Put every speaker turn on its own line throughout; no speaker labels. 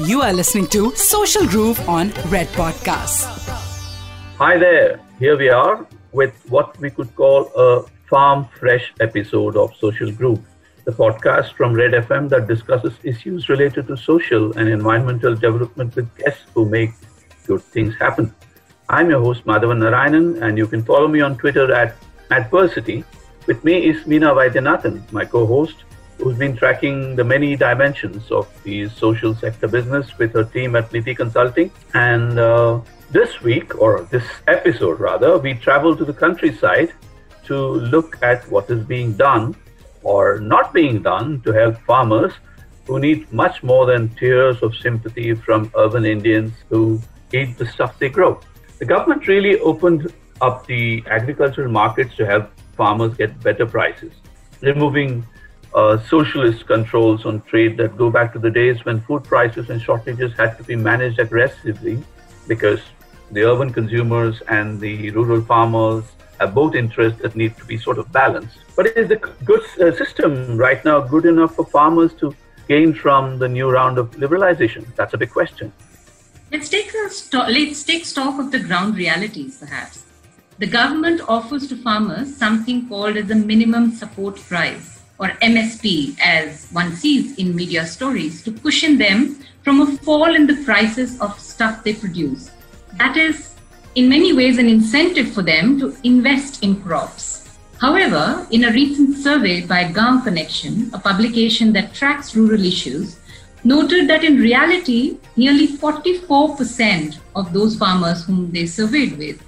You are listening to Social Groove on Red Podcast.
Hi there. Here we are with what we could call a farm fresh episode of Social Groove, the podcast from Red FM that discusses issues related to social and environmental development with guests who make good things happen. I'm your host, Madhavan Narayanan, and you can follow me on Twitter at Adversity. With me is Meena Vaidyanathan, my co host, who's been tracking the many dimensions of the social sector business with her team at Niti Consulting. And uh, this week, or this episode rather, we travel to the countryside to look at what is being done or not being done to help farmers who need much more than tears of sympathy from urban Indians who eat the stuff they grow. The government really opened up the agricultural markets to help farmers get better prices, removing uh, socialist controls on trade that go back to the days when food prices and shortages had to be managed aggressively because the urban consumers and the rural farmers have both interests that need to be sort of balanced. But is the good uh, system right now good enough for farmers to gain from the new round of liberalization? That's a big question.
Let's take, sto- let's take stock of the ground realities, perhaps. The government offers to farmers something called as a minimum support price or MSP, as one sees in media stories, to cushion them from a fall in the prices of stuff they produce. That is, in many ways, an incentive for them to invest in crops. However, in a recent survey by Gaon Connection, a publication that tracks rural issues, noted that in reality, nearly 44% of those farmers whom they surveyed with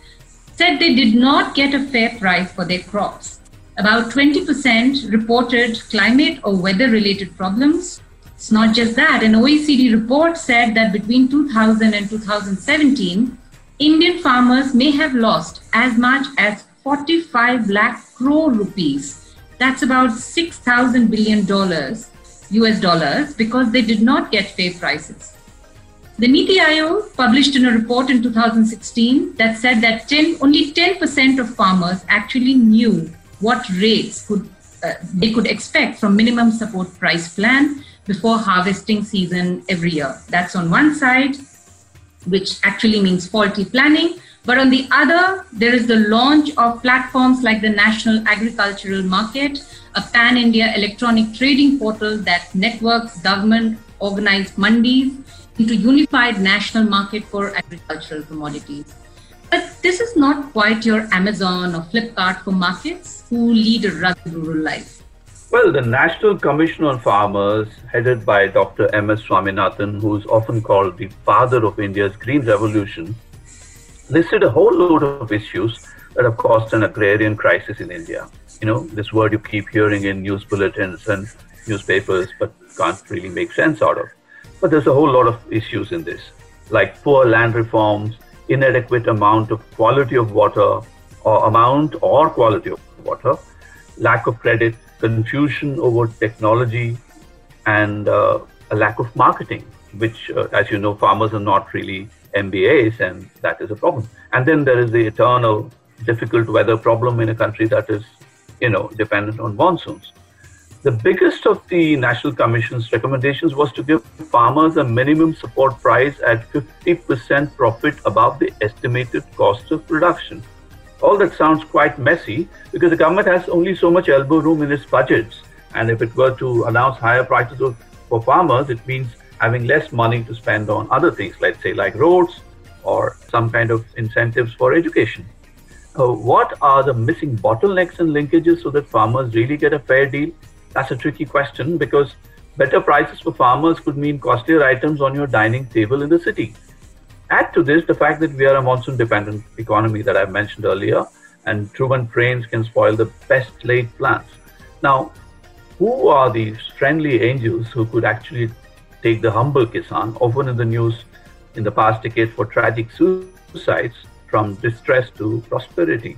said they did not get a fair price for their crops. About 20% reported climate or weather related problems. It's not just that. An OECD report said that between 2000 and 2017, Indian farmers may have lost as much as 45 lakh crore rupees. That's about 6,000 billion dollars, US dollars, because they did not get fair prices. The Niti Aayog published in a report in 2016 that said that 10, only 10% of farmers actually knew what rates could uh, they could expect from minimum support price plan before harvesting season every year. That's on one side, which actually means faulty planning. But on the other, there is the launch of platforms like the National Agricultural Market, a pan India electronic trading portal that networks government organized mandis into unified national market for agricultural commodities. But this is not quite your Amazon or Flipkart for markets who lead a rugged rural life.
Well, the National Commission on Farmers, headed by Dr. M.S. Swaminathan, who is often called the father of India's green revolution, listed a whole load of issues that have caused an agrarian crisis in India. You know, this word you keep hearing in news bulletins and newspapers, but can't really make sense out of. But there's a whole lot of issues in this, like poor land reforms, inadequate amount of quality of water or amount or quality of water, lack of credit, confusion over technology, and uh, a lack of marketing, which, uh, as you know, farmers are not really MBAs, and that is a problem. And then there is the eternal difficult weather problem in a country that is, you know, dependent on monsoons. The biggest of the National Commission's recommendations was to give farmers a minimum support price at 50% profit above the estimated cost of production. All that sounds quite messy because the government has only so much elbow room in its budgets. And if it were to announce higher prices for farmers, it means having less money to spend on other things, let's say like roads or some kind of incentives for education. Uh, what are the missing bottlenecks and linkages so that farmers really get a fair deal? That's a tricky question because better prices for farmers could mean costlier items on your dining table in the city. Add to this the fact that we are a monsoon dependent economy that I mentioned earlier, and truant rains can spoil the best laid plans. Now, who are these friendly angels who could actually take the humble Kisan, often in the news in the past decade for tragic suicides, from distress to prosperity?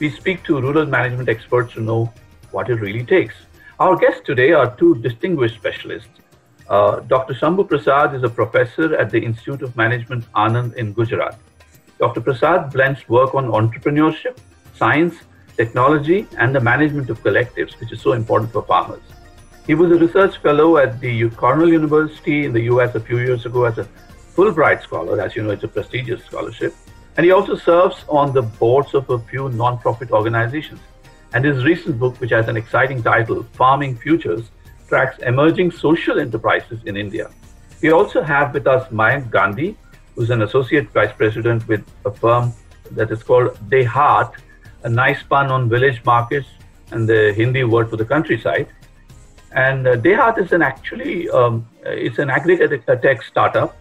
We speak to rural management experts to know what it really takes. Our guests today are two distinguished specialists. Uh, Dr. Shambhu Prasad is a professor at the Institute of Management Anand in Gujarat. Dr. Prasad blends work on entrepreneurship, science, technology, and the management of collectives, which is so important for farmers. He was a research fellow at the Cornell University in the US a few years ago as a Fulbright scholar. As you know, it's a prestigious scholarship. And he also serves on the boards of a few non-profit organizations. And his recent book, which has an exciting title, Farming Futures, tracks emerging social enterprises in India. We also have with us Mayank Gandhi, who's an associate vice president with a firm that is called DeHaat, a nice pun on village markets and the Hindi word for the countryside. And uh, DeHaat is an actually um, it's an aggregate tech startup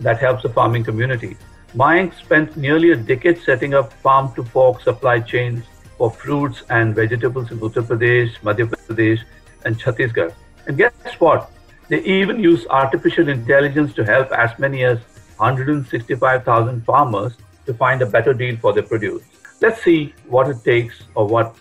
that helps the farming community. Mayank spent nearly a decade setting up farm to fork supply chains for fruits and vegetables in Uttar Pradesh, Madhya Pradesh, and Chhattisgarh. And guess what? They even use artificial intelligence to help as many as 165,000 farmers to find a better deal for their produce. Let's see what it takes or what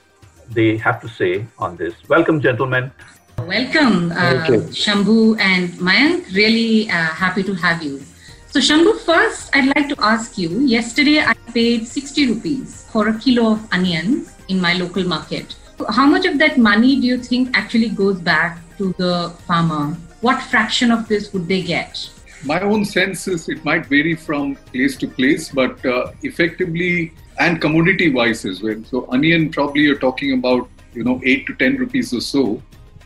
they have to say on this. Welcome, gentlemen.
Welcome, uh, Shambhu and Mayank. Really uh, happy to have you. So, Shambhu, first, I'd like to ask you yesterday I paid 60 rupees for a kilo of onions in my local market. How much of that money do you think actually goes back to the farmer? What fraction of this would they get?
My own sense is it might vary from place to place, but uh, effectively and commodity wise as well. So, onion probably you're talking about you know eight to ten rupees or so.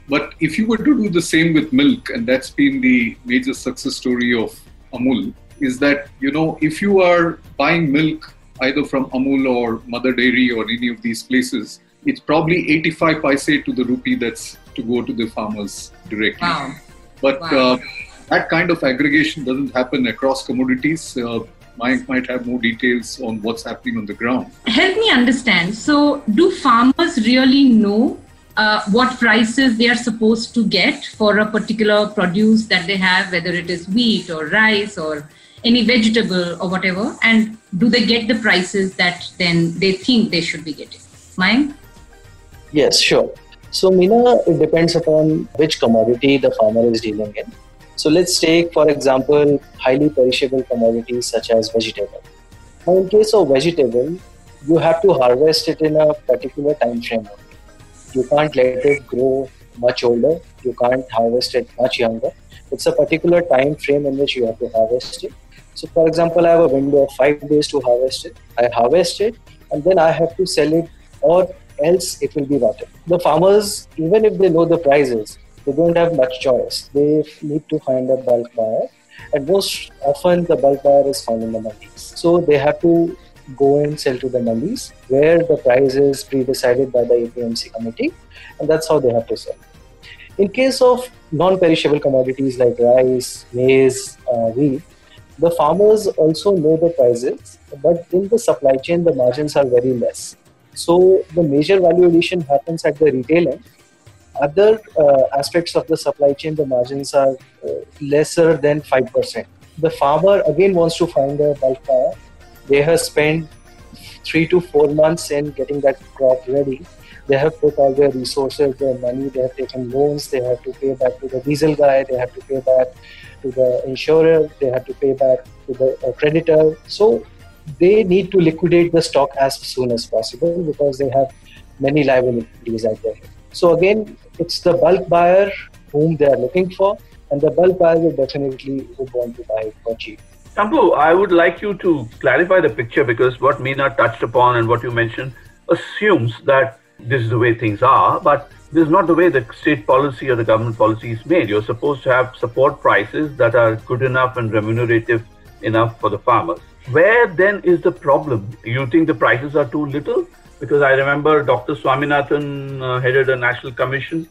But if you were to do the same with milk, and that's been the major success story of Amul, is that you know if you are buying milk either from Amul or Mother Dairy or any of these places, it's probably 85 paise to the rupee that's to go to the farmers directly.
Wow.
But
Wow.
uh, that kind of aggregation doesn't happen across commodities. Uh, Mayank might have more details on what's happening on the ground.
Help me understand. So, do farmers really know uh, what prices they are supposed to get for a particular produce that they have, whether it is wheat or rice or any vegetable or whatever? And do they get the prices that then they think they should be getting? Mayank?
Yes, sure. So, Meena, it depends upon which commodity the farmer is dealing in. So, let's take, for example, highly perishable commodities such as vegetable. Now, in case of vegetable, you have to harvest it in a particular time frame. You can't let it grow much older. You can't harvest it much younger. It's a particular time frame in which you have to harvest it. So, for example, I have a window of five days to harvest it. I harvest it, and then I have to sell it, or else it will be rotten. The farmers, even if they know the prices, they don't have much choice. They need to find a bulk buyer, and most often the bulk buyer is found in the mandis. So they have to go and sell to the mandis where the price is pre-decided by the APMC committee, and that's how they have to sell. In case of non-perishable commodities like rice, maize, uh, wheat, the farmers also know the prices, but in the supply chain the margins are very less. So the major value addition happens at the retail end. Other uh, aspects of the supply chain, the margins are uh, lesser than 5%. The farmer again wants to find a bulk buyer. They have spent three to four months in getting that crop ready. They have put all their resources, their money, they have taken loans, they have to pay back to the diesel guy, they have to pay back to the insurer, they have to pay back to the uh, creditor. So they need to liquidate the stock as soon as possible because they have many liabilities out there. So again, it's the bulk buyer whom they are looking for, and the bulk buyer will definitely would want to buy it for cheap.
Shambhu, I would like you to clarify the picture because what Meena touched upon and what you mentioned assumes that this is the way things are, but this is not the way the state policy or the government policy is made. You're supposed to have support prices that are good enough and remunerative enough for the farmers. Where then is the problem? You think the prices are too little? Because I remember Dr. Swaminathan uh, headed a national commission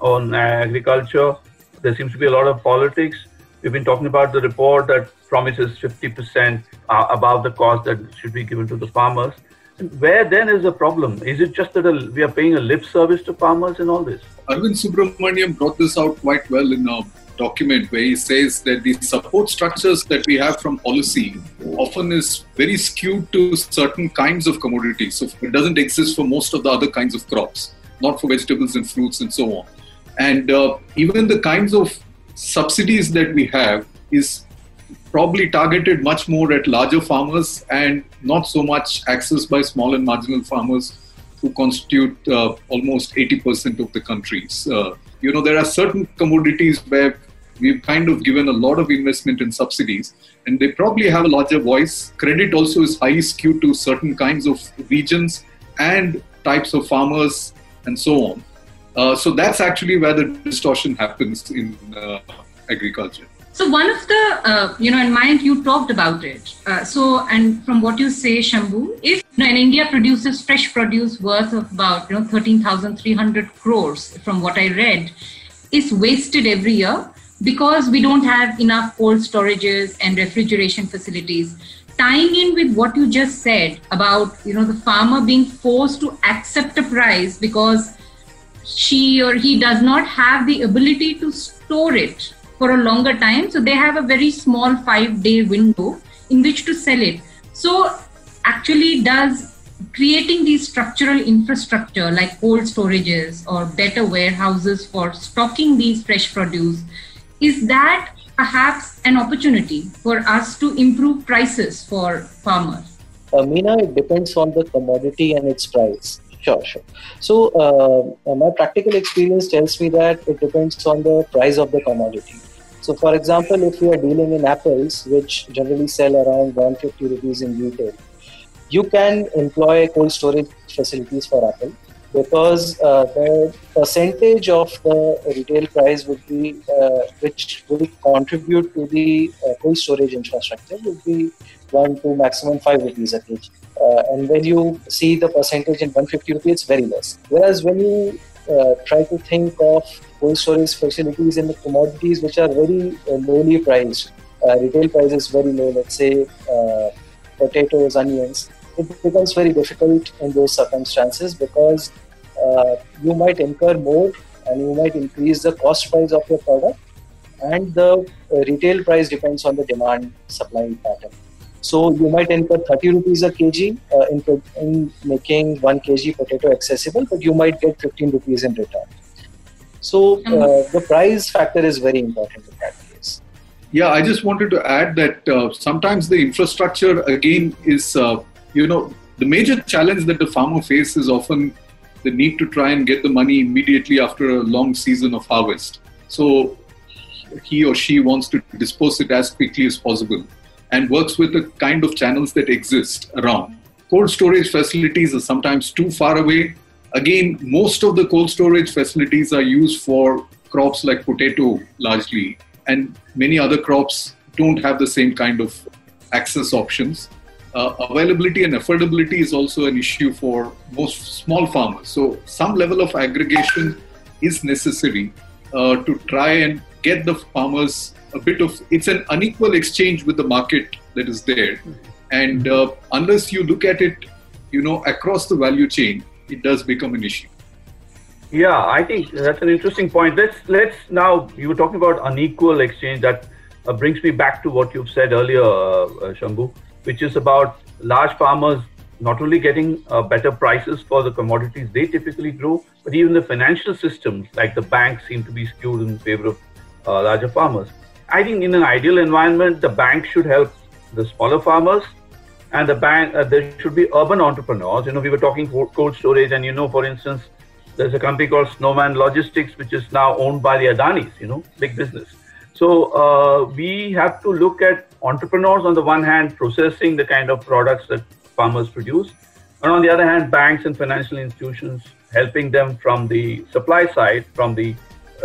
on agriculture. There seems to be a lot of politics. We've been talking about the report that promises 50% uh, above the cost that should be given to the farmers. And where then is the problem? Is it just that a, we are paying a lip service to farmers in all this?
Arvind Subramanian brought this out quite well in a document where he says that the support structures that we have from policy often is very skewed to certain kinds of commodities. So it doesn't exist for most of the other kinds of crops, not for vegetables and fruits and so on. And uh, even the kinds of subsidies that we have is probably targeted much more at larger farmers and not so much access by small and marginal farmers who constitute uh, almost 80% of the countries. uh, you know, there are certain commodities where we've kind of given a lot of investment in subsidies and they probably have a larger voice. Credit also is highly skewed to certain kinds of regions and types of farmers and so on. Uh, so that's actually where the distortion happens in uh, agriculture.
So one of the, uh, you know, in mind you talked about it. Uh, so and from what you say, Shambhu, if you know, in India produces fresh produce worth of about you know thirteen thousand three hundred crores, from what I read, is wasted every year because we don't have enough cold storages and refrigeration facilities tying in with what you just said about you know the farmer being forced to accept a price because she or he does not have the ability to store it for a longer time so they have a very small 5 day window in which to sell it so actually does creating these structural infrastructure like cold storages or better warehouses for stocking these fresh produce is that perhaps an opportunity for us to improve prices for farmers?
Uh, Meena, it depends on the commodity and its price. Sure, sure. So, uh, my practical experience tells me that it depends on the price of the commodity. So, for example, if we are dealing in apples, which generally sell around 150 rupees in retail, you can employ cold storage facilities for apple because uh, the percentage of the retail price would be uh, which will contribute to the uh, cold storage infrastructure would be one to maximum five rupees a kg. Uh, and when you see the percentage in 150 rupees, it's very less. Whereas when you uh, try to think of cold storage facilities in the commodities which are very uh, lowly priced, retail price is very low. Let's say potatoes, onions it becomes very difficult in those circumstances because uh, you might incur more and you might increase the cost price of your product and the uh, retail price depends on the demand supply pattern so you might incur 30 rupees a kg uh, in, in making 1 kg potato accessible but you might get 15 rupees in return. So uh, the price factor is very important in that case.
Yeah i just wanted to add that uh, sometimes the infrastructure again is uh, you know the major challenge that the farmer faces is often the need to try and get the money immediately after a long season of harvest. So he or she wants to dispose it as quickly as possible and works with the kind of channels that exist around. Cold storage facilities are sometimes too far away. Again, most of the cold storage facilities are used for crops like potato largely, and many other crops don't have the same kind of access options uh, availability and affordability is also an issue for most small farmers. So, some level of aggregation is necessary uh, to try and get the farmers a bit of it's an unequal exchange with the market that is there. And uh, unless you look at it, you know, across the value chain, it does become an issue.
Yeah, I think that's an interesting point. Let's let's now you were talking about unequal exchange. That uh, brings me back to what you've said earlier, uh, uh Shambhu which is about large farmers not only getting uh, better prices for the commodities they typically grow, but even the financial systems, like the banks, seem to be skewed in favor of uh, larger farmers. I think in an ideal environment, the bank should help the smaller farmers, and the bank uh, there should be urban entrepreneurs. You know, we were talking cold storage, and you know, for instance, there's a company called Snowman Logistics, which is now owned by the Adanis. You know, big business. So uh, we have to look at entrepreneurs on the one hand processing the kind of products that farmers produce, and on the other hand, banks and financial institutions helping them from the supply side, from the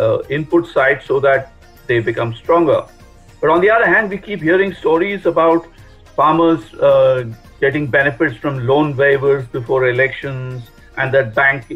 uh, input side, so that they become stronger. But on the other hand, we keep hearing stories about farmers uh, getting benefits from loan waivers before elections, and that bank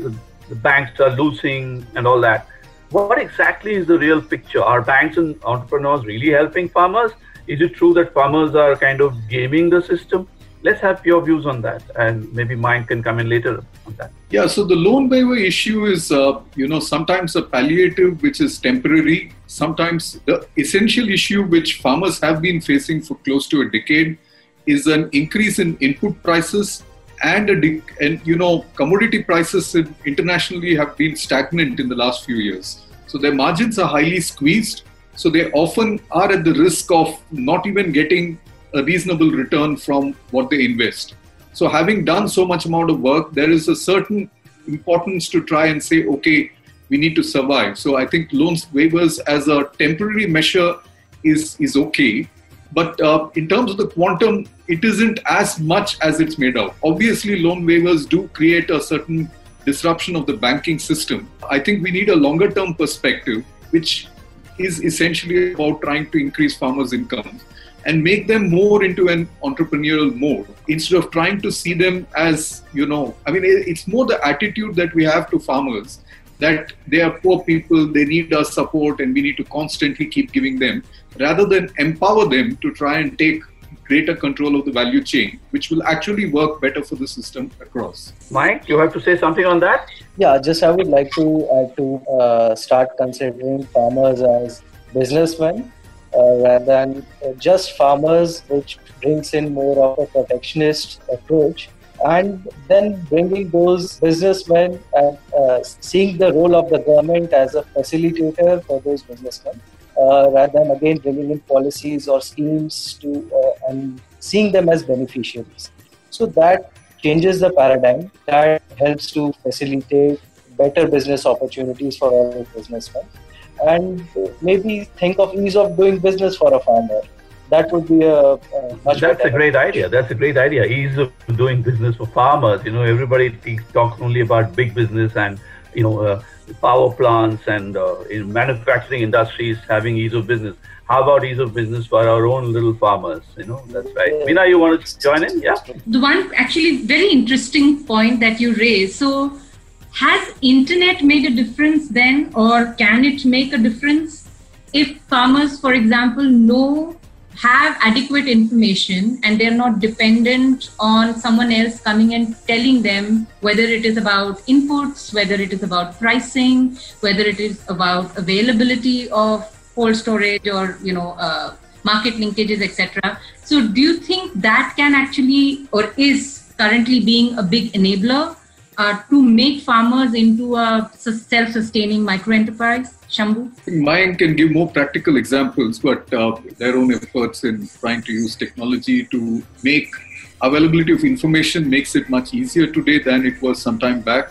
the banks are losing and all that what exactly is the real picture? Are banks and entrepreneurs really helping farmers? Is it true that farmers are kind of gaming the system? Let's have your views on that, and maybe Mayank can come in later on that.
Yeah, so the loan waiver issue is, uh, you know, sometimes a palliative which is temporary. Sometimes the essential issue which farmers have been facing for close to a decade is an increase in input prices and a and you know commodity prices internationally have been stagnant in the last few years so their margins are highly squeezed so they often are at the risk of not even getting a reasonable return from what they invest so having done so much amount of work there is a certain importance to try and say okay we need to survive. So I think loans waivers as a temporary measure is is okay, but uh, in terms of the quantum, it isn't as much as it's made out. Obviously, loan waivers do create a certain disruption of the banking system. I think we need a longer term perspective, which is essentially about trying to increase farmers' income and make them more into an entrepreneurial mode instead of trying to see them as, you know, I mean, it's more the attitude that we have to farmers that they are poor people, they need our support, and we need to constantly keep giving them, rather than empower them to try and take greater control of the value chain, which will actually work better for the system across.
Mayank, you have to say something on that?
Yeah, just I would like to add to uh, start considering farmers as businessmen uh, rather than uh, just farmers, which brings in more of a protectionist approach and then bringing those businessmen and uh, seeing the role of the government as a facilitator for those businessmen uh, rather than again bringing in policies or schemes to uh, and seeing them as beneficiaries. So that changes the paradigm. That helps to facilitate better business opportunities for all the businessmen. And maybe think of ease of doing business for a farmer. That would be a, a much
that's a great idea. That's a great idea. Ease of doing business for farmers. You know everybody talks only about big business and you know uh, power plants and uh, in manufacturing industries having ease of business. How about ease of business for our own little farmers you know? That's right. Yeah. Meena you want to join in? Yeah.
The one actually very interesting point that you raised. So has internet made a difference then or can it make a difference? If farmers for example know have adequate information and they're not dependent on someone else coming and telling them whether it is about inputs, whether it is about pricing, whether it is about availability of cold storage or you know uh, market linkages, etc. So, do you think that can actually or is currently being a big enabler uh, to make farmers into a self-sustaining micro enterprise? Shambhu?
Mayank can give more practical examples, but uh, their own efforts in trying to use technology to make availability of information makes it much easier today than it was some time back.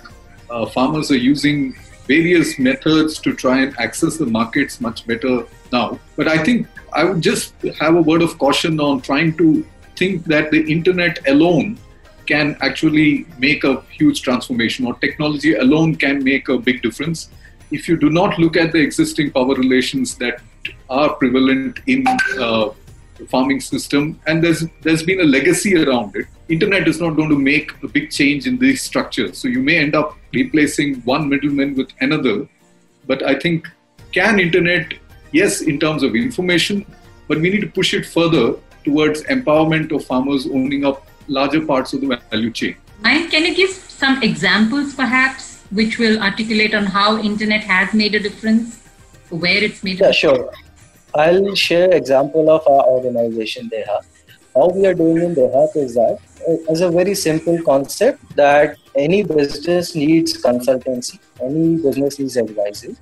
Uh, farmers are using various methods to try and access the markets much better now. But I think I would just have a word of caution on trying to think that the internet alone can actually make a huge transformation or technology alone can make a big difference if you do not look at the existing power relations that are prevalent in uh, the farming system, and there's there's been a legacy around it. Internet is not going to make a big change in these structures, so you may end up replacing one middleman with another. But I think can internet, yes, in terms of information, but we need to push it further towards empowerment of farmers owning up larger parts of the value chain.
And can you give some examples, perhaps, which will articulate on how internet has made a difference, where it's made.
Yeah, sure. I'll share example of our organization DeHaat. How we are doing in DeHaat is that as a very simple concept that any business needs consultancy, any business needs advisory.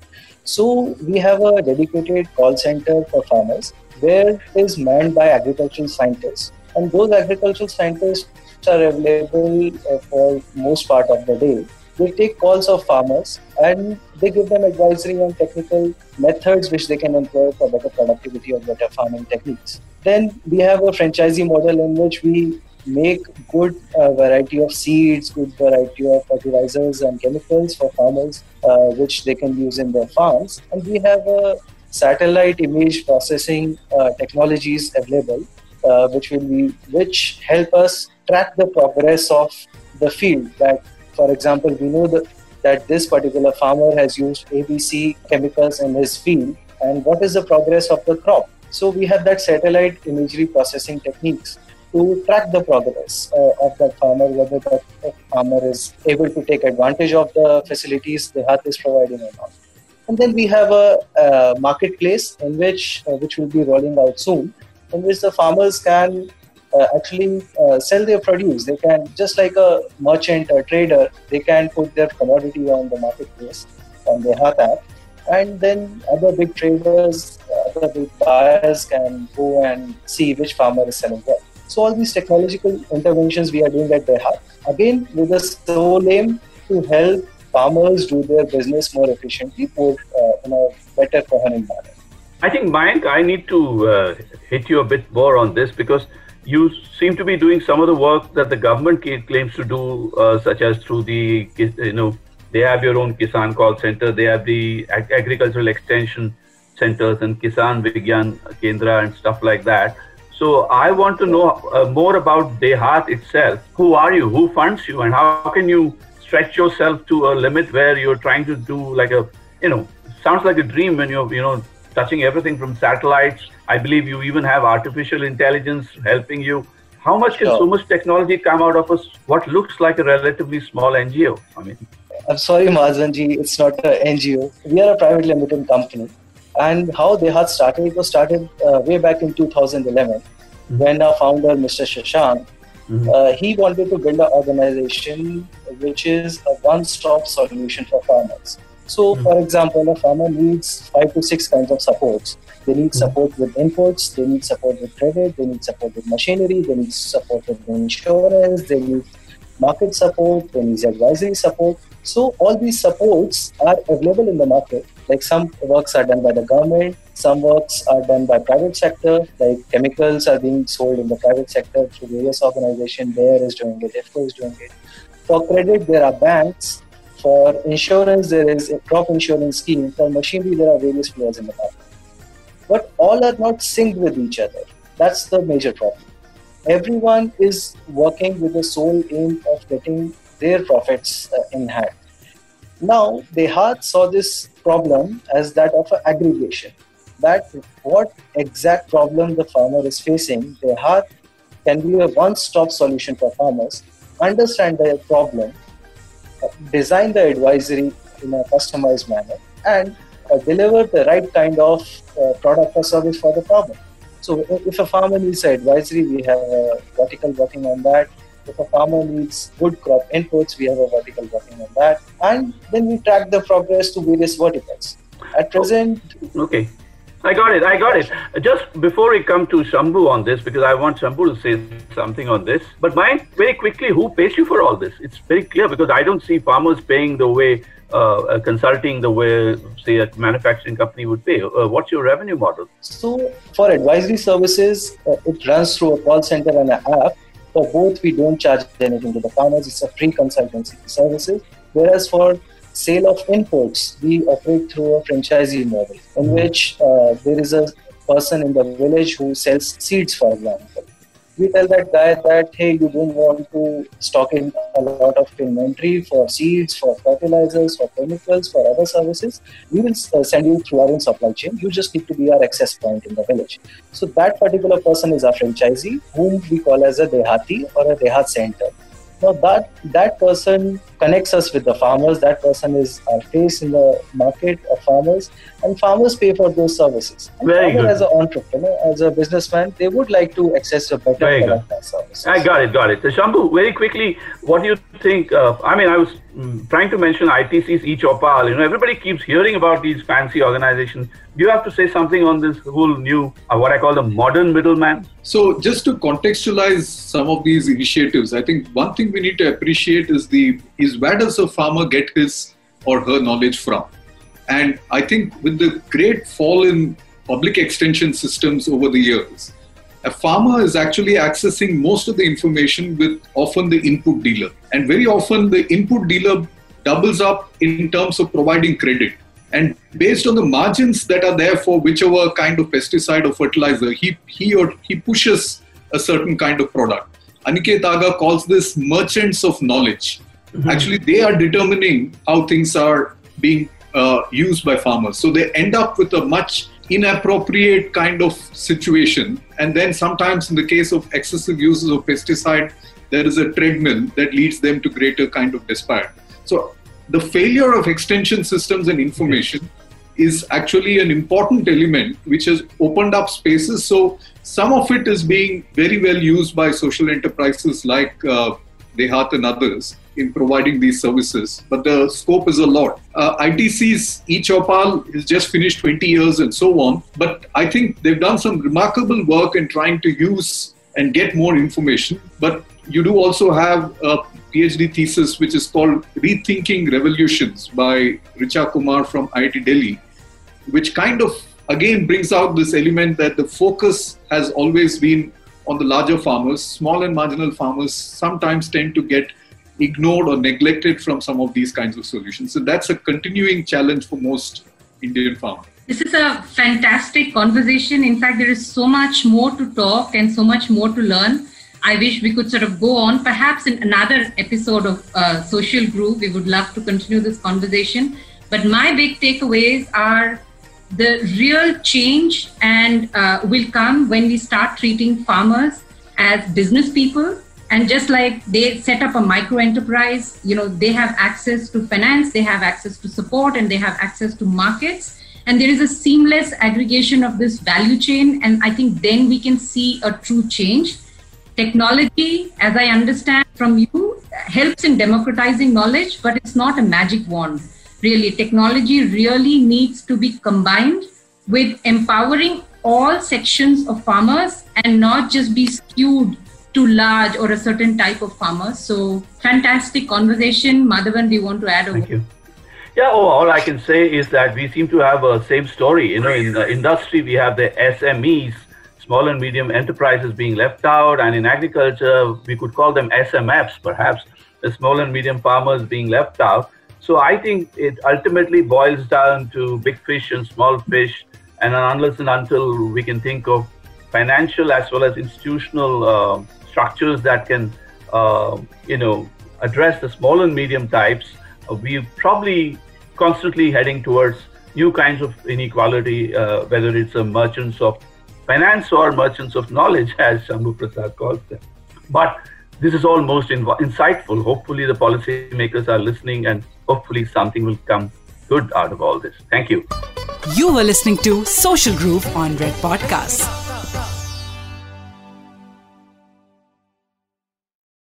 So we have a dedicated call center for farmers where is manned by agricultural scientists, and those agricultural scientists are available uh, for most part of the day they take calls of farmers and they give them advisory on technical methods which they can employ for better productivity or better farming techniques. Then we have a franchisee model in which we make good uh, variety of seeds, good variety of fertilizers and chemicals for farmers, uh, which they can use in their farms. And we have a satellite image processing uh, technologies available, uh, which will be which help us track the progress of the field that for example, we know that, that this particular farmer has used ABC chemicals in his field, and what is the progress of the crop? So we have that satellite imagery processing techniques to track the progress uh, of that farmer, whether that farmer is able to take advantage of the facilities the DeHaat is providing or not. And then we have a, a marketplace in which uh, which will be rolling out soon, in which the farmers can uh, actually uh, sell their produce. They can, just like a merchant or trader, they can put their commodity on the marketplace on their app, and then other big traders, other big buyers can go and see which farmer is selling what. So all these technological interventions we are doing at DeHaat, again with the sole aim to help farmers do their business more efficiently, more uh, in a better coherent manner.
I think, Mayank, I need to uh, hit you a bit more on this because you seem to be doing some of the work that the government claims to do, uh, such as through the, you know, they have your own Kisan call center, they have the ag- agricultural extension centers and Kisan Vigyan Kendra and stuff like that. So I want to know uh, more about DeHaat itself. Who are you? Who funds you? And how can you stretch yourself to a limit where you're trying to do like a, you know, sounds like a dream when you're, you know, touching everything from satellites. I believe you even have artificial intelligence helping you. How much can sure. so much technology come out of us? What looks like a relatively small NGO? I mean,
I'm sorry, Mahajanji, it's not an NGO. We are a private limited company. And how DeHaat started, it was started uh, way back in 2011 mm-hmm. when our founder, Mr. Shashank, mm-hmm. uh, he wanted to build an organization which is a one-stop solution for farmers. So, mm-hmm. for example, a farmer needs five to six kinds of supports. They need mm-hmm. support with inputs, they need support with credit, they need support with machinery, they need support with insurance, they need market support, they need advisory support. So all these supports are available in the market. Like some works are done by the government, some works are done by private sector. Like chemicals are being sold in the private sector through various organizations. Bayer is doing it, IFFCO is doing it. For credit, there are banks. For insurance, there is a crop insurance scheme. For machinery, there are various players in the market. But all are not synced with each other. That's the major problem. Everyone is working with the sole aim of getting their profits uh, in hand. Now, DeHaat saw this problem as that of aggregation. That what exact problem the farmer is facing, DeHaat can be a one-stop solution for farmers. Understand the problem, design the advisory in a customized manner, and uh, deliver the right kind of uh, product or service for the farmer. So if a farmer needs advisory, we have a vertical working on that. If a farmer needs good crop inputs, we have a vertical working on that. And then we track the progress to various verticals. At present.
Okay. I got it. I got it. Just before we come to Shambhu on this, because I want Shambhu to say something on this. But Mayank, very quickly, who pays you for all this? It's very clear because I don't see farmers paying the way uh, consulting the way, say, a manufacturing company would pay? Uh, what's your revenue model?
So, for advisory services, uh, it runs through a call center and an app. For both, we don't charge anything to the farmers. It's a free consultancy services. Whereas for sale of inputs, we operate through a franchisee model in mm-hmm. which uh, there is a person in the village who sells seeds, for example. We tell that guy that hey you don't want to stock in a lot of inventory for seeds for fertilizers for chemicals for other services. We will uh, send you through our own supply chain. You just need to be our access point in the village. So that particular person is our franchisee whom we call as a dehati or a dehat center now that that person connects us with the farmers. That person is our face in the market of farmers, and farmers pay for those services. And
Very good.
As an entrepreneur, as a businessman, they would like to access a better
Very product and services. I got it, got it. So Shambhu, very quickly, what do you think? Uh, I mean, I was mm, trying to mention ITC's e-Choupal. You know, everybody keeps hearing about these fancy organizations. Do you have to say something on this whole new, uh, what I call the modern middleman?
So, just to contextualize some of these initiatives, I think one thing we need to appreciate is the is where does a farmer get his or her knowledge from? And I think with the great fall in public extension systems over the years, a farmer is actually accessing most of the information with often the input dealer. And very often the input dealer doubles up in terms of providing credit. And based on the margins that are there for whichever kind of pesticide or fertilizer, he, he or he pushes a certain kind of product. Aniket Aga calls this merchants of knowledge. Mm-hmm. Actually, they are determining how things are being uh, used by farmers. So they end up with a much inappropriate kind of situation. And then sometimes, in the case of excessive uses of pesticide, there is a treadmill that leads them to greater kind of despair. So the failure of extension systems and information is actually an important element which has opened up spaces. So some of it is being very well used by social enterprises like uh, DeHaat and others in providing these services, but the scope is a lot. Uh, ITC's e-Choupal has just finished 20 years and so on, but I think they've done some remarkable work in trying to use and get more information. But you do also have uh, PhD thesis, which is called Rethinking Revolutions by Richa Kumar from IIT Delhi, which kind of again brings out this element that the focus has always been on the larger farmers. Small and marginal farmers sometimes tend to get ignored or neglected from some of these kinds of solutions. So that's a continuing challenge for most Indian farmers.
This is a fantastic conversation. In fact, there is so much more to talk and so much more to learn. I wish we could sort of go on, perhaps in another episode of uh, Social Groove. We would love to continue this conversation. But my big takeaways are the real change and uh, will come when we start treating farmers as business people and just like they set up a micro enterprise you know they have access to finance they have access to support and they have access to markets and there is a seamless aggregation of this value chain and i think then we can see a true change technology as i understand from you helps in democratizing knowledge but it's not a magic wand really technology really needs to be combined with empowering all sections of farmers and not just be skewed too large or a certain type of farmer. So fantastic conversation. Madhavan, do you want to add?
Thank you. Yeah, oh, all I can say is that we seem to have a same story. You know, in the industry, we have the SMEs, small and medium enterprises being left out, and in agriculture, we could call them SMFs, perhaps, the small and medium farmers being left out. So I think it ultimately boils down to big fish and small fish, and unless and until we can think of financial as well as institutional uh, structures that can, uh, you know, address the small and medium types, uh, we're probably constantly heading towards new kinds of inequality, uh, whether it's a merchants of finance or merchants of knowledge, as Shambhu Prasad calls them. But this is all most inv- insightful. Hopefully, the policymakers are listening, and hopefully, something will come good out of all this. Thank you.
You were listening to Social Groove on Red Podcasts.